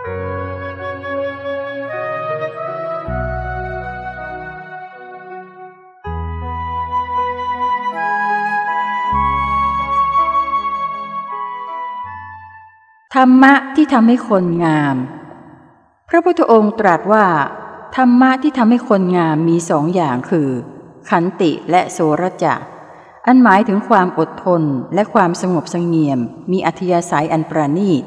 ธรรมะที่ทำให้คนงาม พระพุทธองค์ตรัสว่า ธรรมะที่ทำให้คนงามมีสองอย่างคือ ขันติและโสรจะอันหมายถึงความอดทนและความสงบสงเงียม มีอัธยาศัยอันประณีต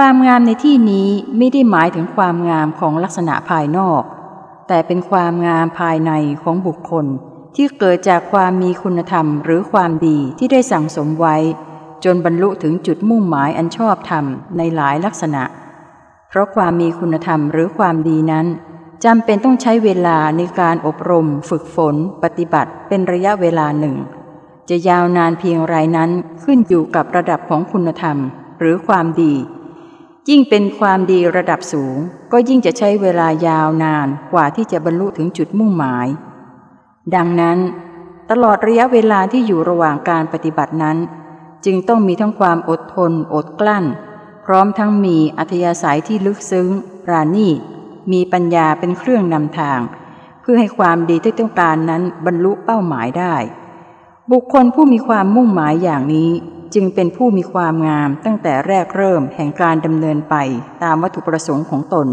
ความงามในที่นี้ไม่ได้หมายถึงความงามของลักษณะภายนอก แต่เป็นความงามภายในของบุคคลที่เกิดจากความมีคุณธรรมหรือความดีที่ได้สั่งสมไว้ จนบรรลุถึงจุดมุ่งหมายอันชอบธรรมในหลายลักษณะ เพราะความมีคุณธรรมหรือความดีนั้นจำเป็นต้องใช้เวลาในการอบรม ฝึกฝน ปฏิบัติเป็นระยะเวลาหนึ่ง จะยาวนานเพียงไรนั้นขึ้นอยู่กับระดับของคุณธรรม หรือความดี ยิ่งเป็นความดีระดับสูง ก็ยิ่งจะใช้เวลายาวนานกว่าที่จะบรรลุถึงจุดมุ่งหมาย ดังนั้น ตลอดระยะเวลาที่อยู่ระหว่างการปฏิบัตินั้น จึงต้องมีทั้งความอดทน อดกลั้น พร้อมทั้งมีอัธยาศัยที่ลึกซึ้ง ปราณีตมีปัญญาเป็นเครื่องนำทาง เพื่อให้ความดีที่ต้องการนั้นบรรลุเป้าหมายได้ บุคคลผู้มีความมุ่งหมายอย่างนี้ จึงเป็นผู้มีความงามตั้งแต่แรกเริ่มแห่งการดำเนินไปตามวัตถุประสงค์ของตน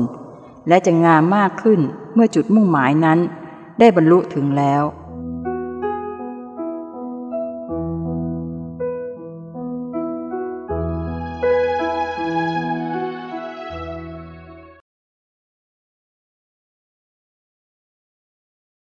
และจะงามมากขึ้นเมื่อจุดมุ่งหมายนั้น ได้บรรลุถึงแล้ว